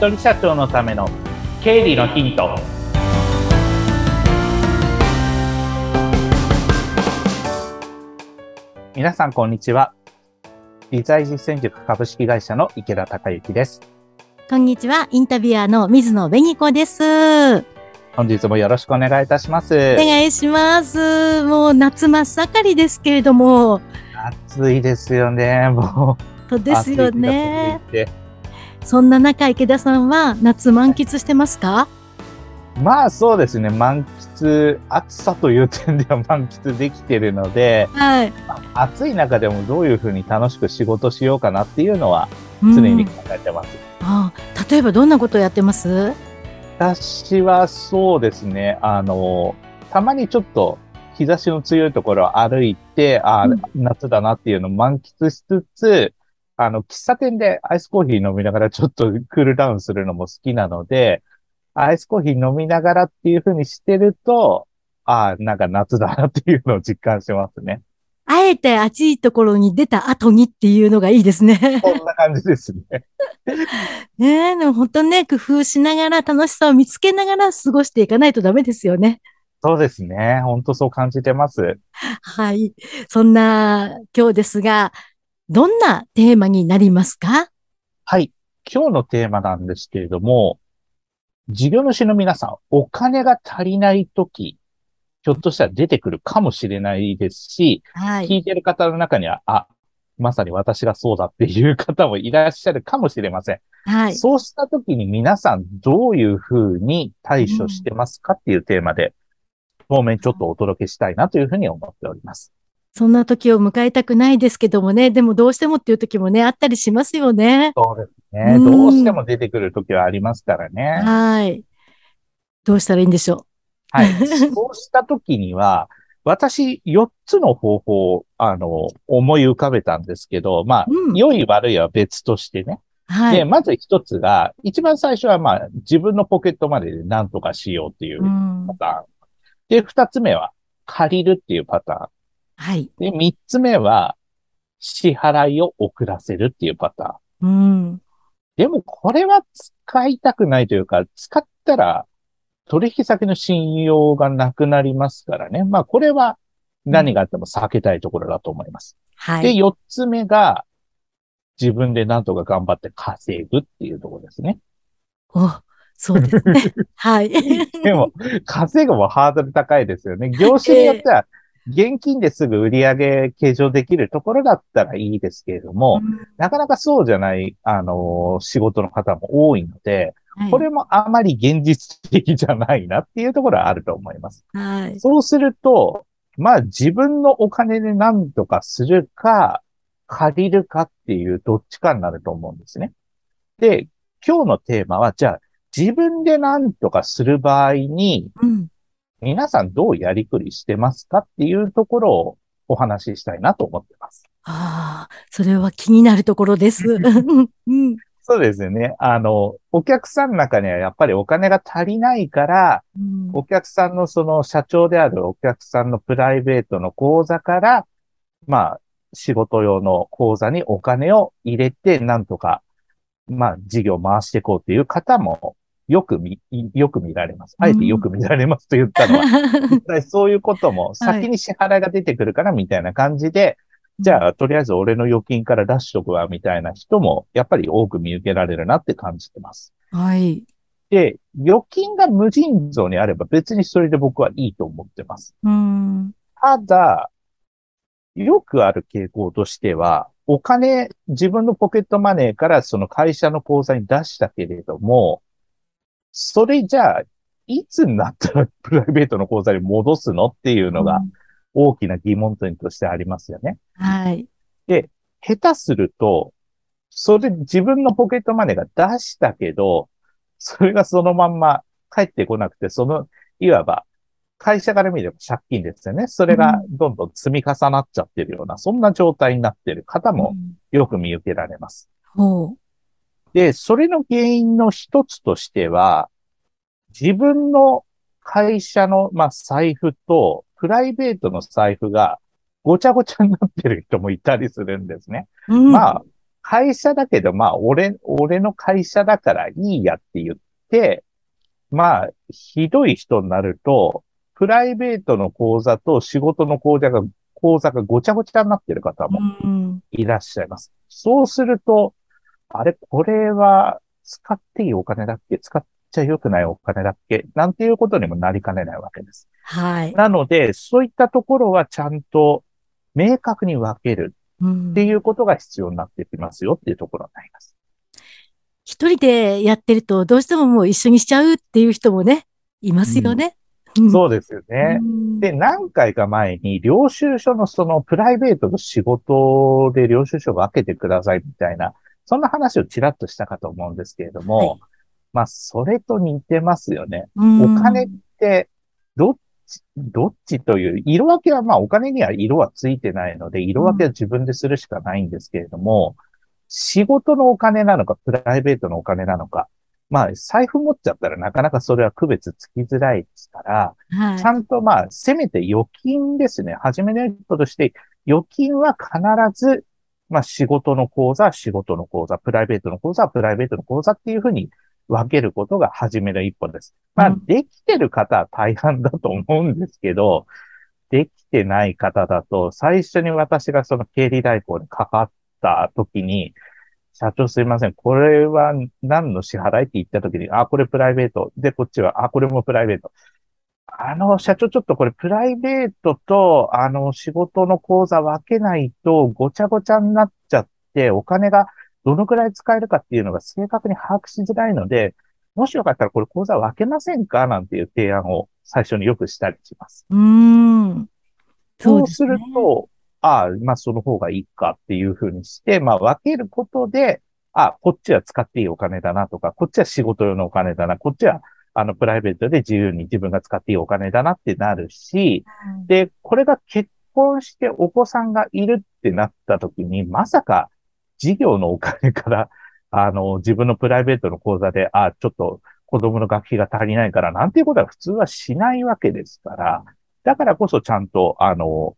人社長のための経理のヒント。皆さんこんにちは。理財実践塾株式会社の池田孝之です。こんにちは。インタビュアーの水野紅子です。本日もよろしくお願いいたします。お願いします。もう夏真っ盛りですけれども。暑いですよね。もう。ですよねそんな中、池田さんは夏満喫してますか？まあそうですね、満喫、暑さという点では満喫できてるので、はい、暑い中でもどういうふうに楽しく仕事しようかなっていうのは常に考えてます。うん、あ例えばどんなことをやってます？私はそうですね、あの、たまにちょっと日差しの強いところを歩いて、あ、うん、夏だなっていうのを満喫しつつ、あの、喫茶店でアイスコーヒー飲みながらちょっとクールダウンするのも好きなので、アイスコーヒー飲みながらっていう風にしてると、ああ、なんか夏だなっていうのを実感しますね。あえて暑いところに出た後にっていうのがいいですね。こんな感じですね。ねえ、でも本当ね、工夫しながら楽しさを見つけながら過ごしていかないとダメですよね。そうですね。本当そう感じてます。はい。そんな今日ですが、どんなテーマになりますか？はい。今日のテーマなんですけれども、事業主の皆さん、お金が足りないとき、ひょっとしたら出てくるかもしれないですし、はい、聞いてる方の中には、あ、まさに私がそうだっていう方もいらっしゃるかもしれません。はい。そうしたときに皆さんどういうふうに対処してますかっていうテーマで、当面ちょっとお届けしたいなというふうに思っております。そんな時を迎えたくないですけどもね、でもどうしてもっていう時もね、あったりしますよね。そうですね。うどうしても出てくる時はありますからね。はい。どうしたらいいんでしょう？はい。そうした時には、私、4つの方法を、あの、思い浮かべたんですけど、まあ、うん、良い悪いは別としてね。はい。で、まず一つが、一番最初はまあ、自分のポケットマネーで何とかしようっていうパターン。うん、で、二つ目は、借りるっていうパターン。はい。で、三つ目は、支払いを遅らせるっていうパターン。うん。でも、これは使いたくないというか、使ったら、取引先の信用がなくなりますからね。まあ、これは何があっても避けたいところだと思います。はい。で、四つ目が、自分で何とか頑張って稼ぐっていうところですね。お、そうですね。はい。でも、稼ぐもハードル高いですよね。業種によっては、現金ですぐ売り上げ計上できるところだったらいいですけれども、うん、なかなかそうじゃない、あのー、仕事の方も多いので、はい、これもあまり現実的じゃないなっていうところはあると思います。はい、そうすると、まあ自分のお金で何とかするか、借りるかっていうどっちかになると思うんですね。で、今日のテーマは、じゃあ自分で何とかする場合に、うん皆さんどうやりくりしてますかっていうところをお話ししたいなと思ってます。ああ、それは気になるところです。うん、そうですよね。あの、お客さんの中にはやっぱりお金が足りないから、うん、お客さんのその社長であるお客さんのプライベートの口座から、まあ、仕事用の口座にお金を入れて、なんとか、まあ、事業を回していこうっていう方もよく見、よく見られます。あえてよく見られますと言ったのは、実際そういうことも先に支払いが出てくるからみたいな感じで、はい、じゃあ、とりあえず俺の預金から出しとくわ、みたいな人も、やっぱり多く見受けられるなって感じてます。はい。で、預金が無尽蔵にあれば別にそれで僕はいいと思ってます。うんただ、よくある傾向としては、お金、自分のポケットマネーからその会社の口座に出したけれども、それじゃあ、いつになったらプライベートの口座に戻すのっていうのが大きな疑問点としてありますよね。はい。で、下手すると、それ自分のポケットマネーが出したけど、それがそのまんま帰ってこなくて、その、いわば、会社から見れば借金ですよね。それがどんどん積み重なっちゃってるような、そんな状態になってる方もよく見受けられます。ほうで、それの原因の一つとしては、自分の会社の、まあ、財布と、プライベートの財布がごちゃごちゃになってる人もいたりするんですね。うん、まあ、会社だけど、まあ、俺、俺の会社だからいいやって言って、まあ、ひどい人になると、プライベートの口座と仕事の口座が、口座がごちゃごちゃになってる方もいらっしゃいます。そうすると、あれ、これは使っていいお金だっけ？使っちゃ良くないお金だっけ？なんていうことにもなりかねないわけです。はい。なので、そういったところはちゃんと明確に分けるっていうことが必要になってきますよっていうところになります。一人でやってるとどうしてももう一緒にしちゃうっていう人もね、いますよね。うん、そうですよね。で、何回か前に領収書のそのプライベートと仕事で領収書を分けてくださいみたいな、そんな話をちらっとしたかと思うんですけれども、はい、まあ、それと似てますよね。お金って、どっち、どっちという、色分けはまあお金には色はついてないので、色分けは自分でするしかないんですけれども、うん、仕事のお金なのか、プライベートのお金なのか、まあ、財布持っちゃったらなかなかそれは区別つきづらいですから、はい、ちゃんとまあ、せめて預金ですね。はじめの一歩として、預金は必ず、まあ、仕事の口座、仕事の口座、プライベートの口座、プライベートの口座っていうふうに分けることが初めの一歩です。まあ、できてる方は大半だと思うんですけど、できてない方だと、最初に私がその経理代行にかかった時に、社長すいません、これは何の支払いって言った時に、あ、これプライベート。で、こっちは、あ、これもプライベート。あの、社長ちょっとこれプライベートと、あの、仕事の口座分けないとごちゃごちゃになっちゃって、お金がどのくらい使えるかっていうのが正確に把握しづらいので、もしよかったらこれ講座分けませんかなんていう提案を最初によくしたりします。うん。そうすると、ああ、まあその方がいいかっていうふうにして、まあ分けることで、あ、こっちは使っていいお金だなとか、こっちは仕事用のお金だな、こっちはあのプライベートで自由に自分が使っていいお金だなってなるし、うん、で、これが結婚してお子さんがいるってなった時に、まさか事業のお金から、あの、自分のプライベートの口座で、あ、ちょっと子供の学費が足りないから、なんていうことは普通はしないわけですから、だからこそちゃんと、あの、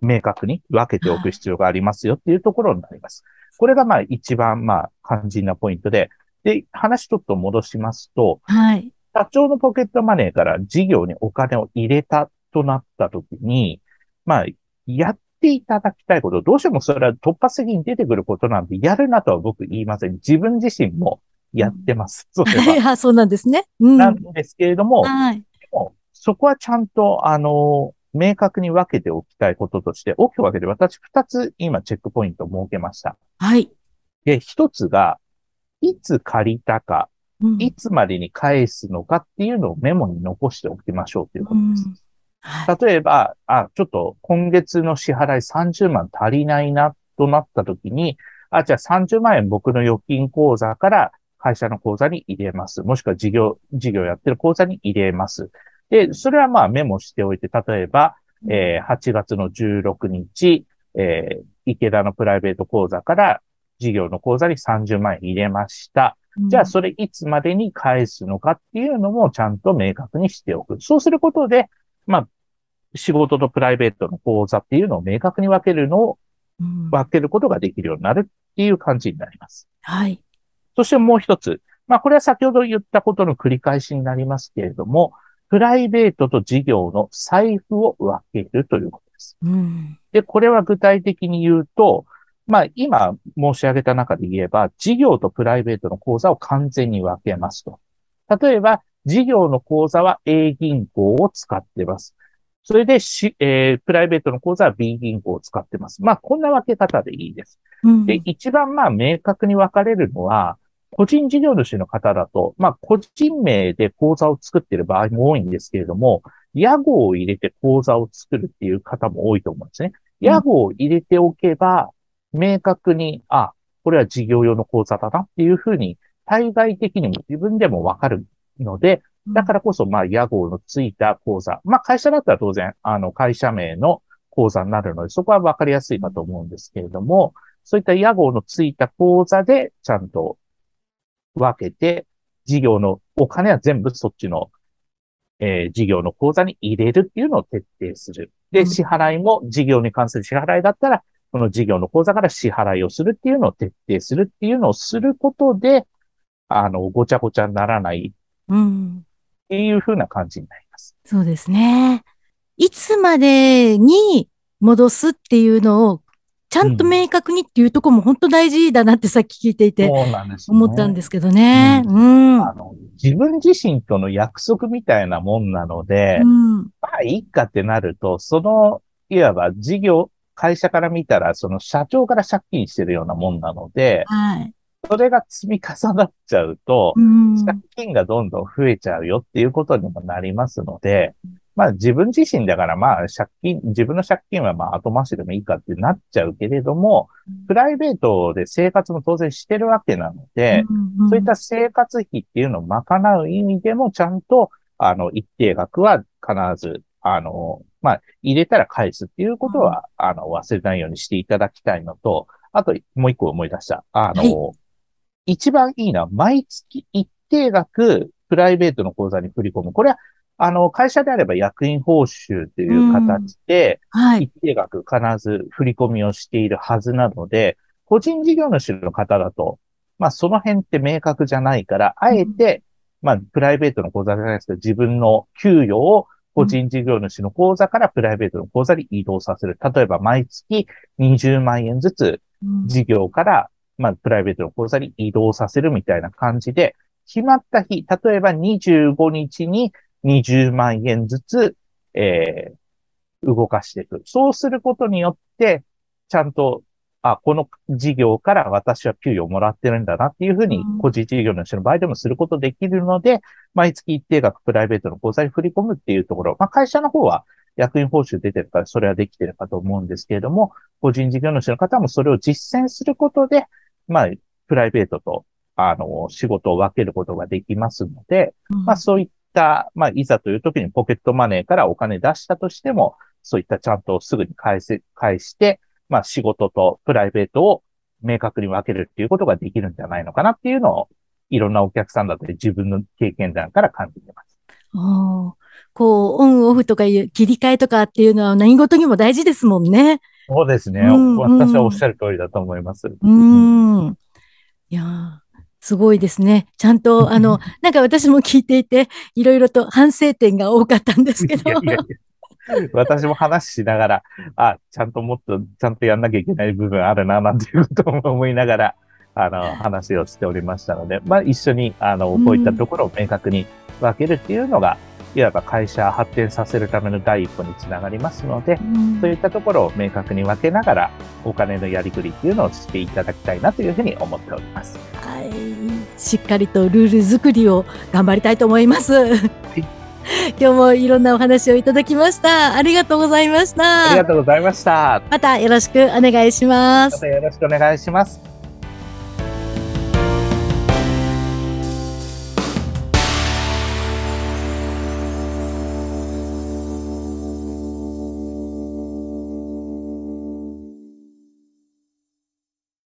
明確に分けておく必要がありますよっていうところになります。これがまあ一番まあ肝心なポイントで、で、話ちょっと戻しますと、はい。社長のポケットマネーから事業にお金を入れたとなったときに、まあ、やっていただきたいこと、どうしてもそれは突発的に出てくることなんで、やるなとは僕言いません。自分自身もやってます。それは。そうなんですね。うん、なんですけれども、はい、そこはちゃんと、あの、明確に分けておきたいこととして、大きく分けて私二つ今チェックポイントを設けました。はい。で、一つが、いつ借りたか、うん、いつまでに返すのかっていうのをメモに残しておきましょうということです。うんはい、例えば、あ、ちょっと今月の支払い30万足りないなとなった時に、あ、じゃあ30万円僕の預金口座から会社の口座に入れます。もしくは事業、事業やってる口座に入れます。で、それはまあメモしておいて、例えば、えー、8月の16日、えー、池田のプライベート口座から事業の口座に30万円入れました。じゃあ、それいつまでに返すのかっていうのもちゃんと明確にしておく。そうすることで、まあ、仕事とプライベートの口座っていうのを明確に分けるのを、分けることができるようになるっていう感じになります。はい。そしてもう一つ。まあ、これは先ほど言ったことの繰り返しになりますけれども、プライベートと事業の財布を分けるということです。うん、で、これは具体的に言うと、まあ、今申し上げた中で言えば、事業とプライベートの口座を完全に分けますと。例えば、事業の口座は A 銀行を使ってます。それでし、えー、プライベートの口座は B 銀行を使ってます。まあ、こんな分け方でいいです。うん、で、一番まあ、明確に分かれるのは、個人事業主の方だと、まあ、個人名で口座を作っている場合も多いんですけれども、屋号を入れて口座を作るっていう方も多いと思うんですね。屋号を入れておけば、明確に、あ、これは事業用の口座だなっていうふうに、対外的にも自分でもわかるので、だからこそ、まあ、屋号のついた口座。まあ、会社だったら当然、あの、会社名の口座になるので、そこはわかりやすいかと思うんですけれども、そういった屋号のついた口座で、ちゃんと分けて、事業のお金は全部そっちの、えー、事業の口座に入れるっていうのを徹底する。で、支払いも事業に関する支払いだったら、この事業の口座から支払いをするっていうのを徹底するっていうのをすることで、あの、ごちゃごちゃにならないうん。っていう風な感じになります。そうですね。いつまでに戻すっていうのを、ちゃんと明確にっていうところも本当大事だなってさっき聞いていてそうなんです、ね。思ったんですけどね。ううん。あの、自分自身との約束みたいなもんなので、うん。まあ、いいかってなると、その、いわば事業、会社から見たら、その社長から借金してるようなもんなので、はい。それが積み重なっちゃうと、うん。借金がどんどん増えちゃうよっていうことにもなりますので、まあ自分自身だからまあ借金、自分の借金はまあ後回しでもいいかってなっちゃうけれども、プライベートで生活も当然してるわけなので、うんそういった生活費っていうのを賄う意味でもちゃんと、あの、一定額は必ず、あの、まあ、入れたら返すっていうことは、あの、忘れないようにしていただきたいのと、あと、もう一個思い出した。あの、はい一番いいのは、毎月一定額、プライベートの口座に振り込む。これは、あの、会社であれば役員報酬という形で、はい。一定額必ず振り込みをしているはずなので、個人事業主の方だと、まあその辺って明確じゃないから、あえて、まあプライベートの口座じゃないですけど、自分の給与を個人事業主の口座からプライベートの口座に移動させる。例えば毎月20万円ずつうん事業から、まあプライベートの口座に移動させるみたいな感じで、決まった日、例えば25日に20万円ずつ、えー動かしていく。そうすることによって、ちゃんと、あ、この事業から私は給与をもらってるんだなっていうふうにうん、個人事業主の場合でもすることできるので、毎月一定額プライベートの口座に振り込むっていうところ、まあ会社の方は役員報酬出てるからそれはできてるかと思うんですけれども、個人事業主の方もそれを実践することで、まあ、プライベートと、あの、仕事を分けることができますので、まあそういった、まあいざという時にポケットマネーからお金出したとしても、そういったちゃんとすぐに返せ、返して、まあ仕事とプライベートを明確に分けるっていうことができるんじゃないのかなっていうのを、いろんなお客さんだったり自分の経験談から感じてます。おーこう、オンオフとかいう切り替えとかっていうのは何事にも大事ですもんね。そうですね。うんうん私はおっしゃる通りだと思います。うーん。いやーすごいですね。ちゃんと、あの、なんか私も聞いていて、いろいろと反省点が多かったんですけど。いやいやいや 私も話しながら、あ、ちゃんともっと、ちゃんとやんなきゃいけない部分あるな、なんていうことも思いながら、あの、話をしておりましたので、まあ一緒に、あの、こういったところを明確に分けるっていうのが、いわば会社発展させるための第一歩につながりますので、うんそういったところを明確に分けながら、お金のやりくりっていうのをしていただきたいなというふうに思っております。はい。しっかりとルール作りを頑張りたいと思います。今日もいろんなお話をいただきました。ありがとうございましありがた。とうございました。またよろしくお願いしま。ますたよろしくお願いします。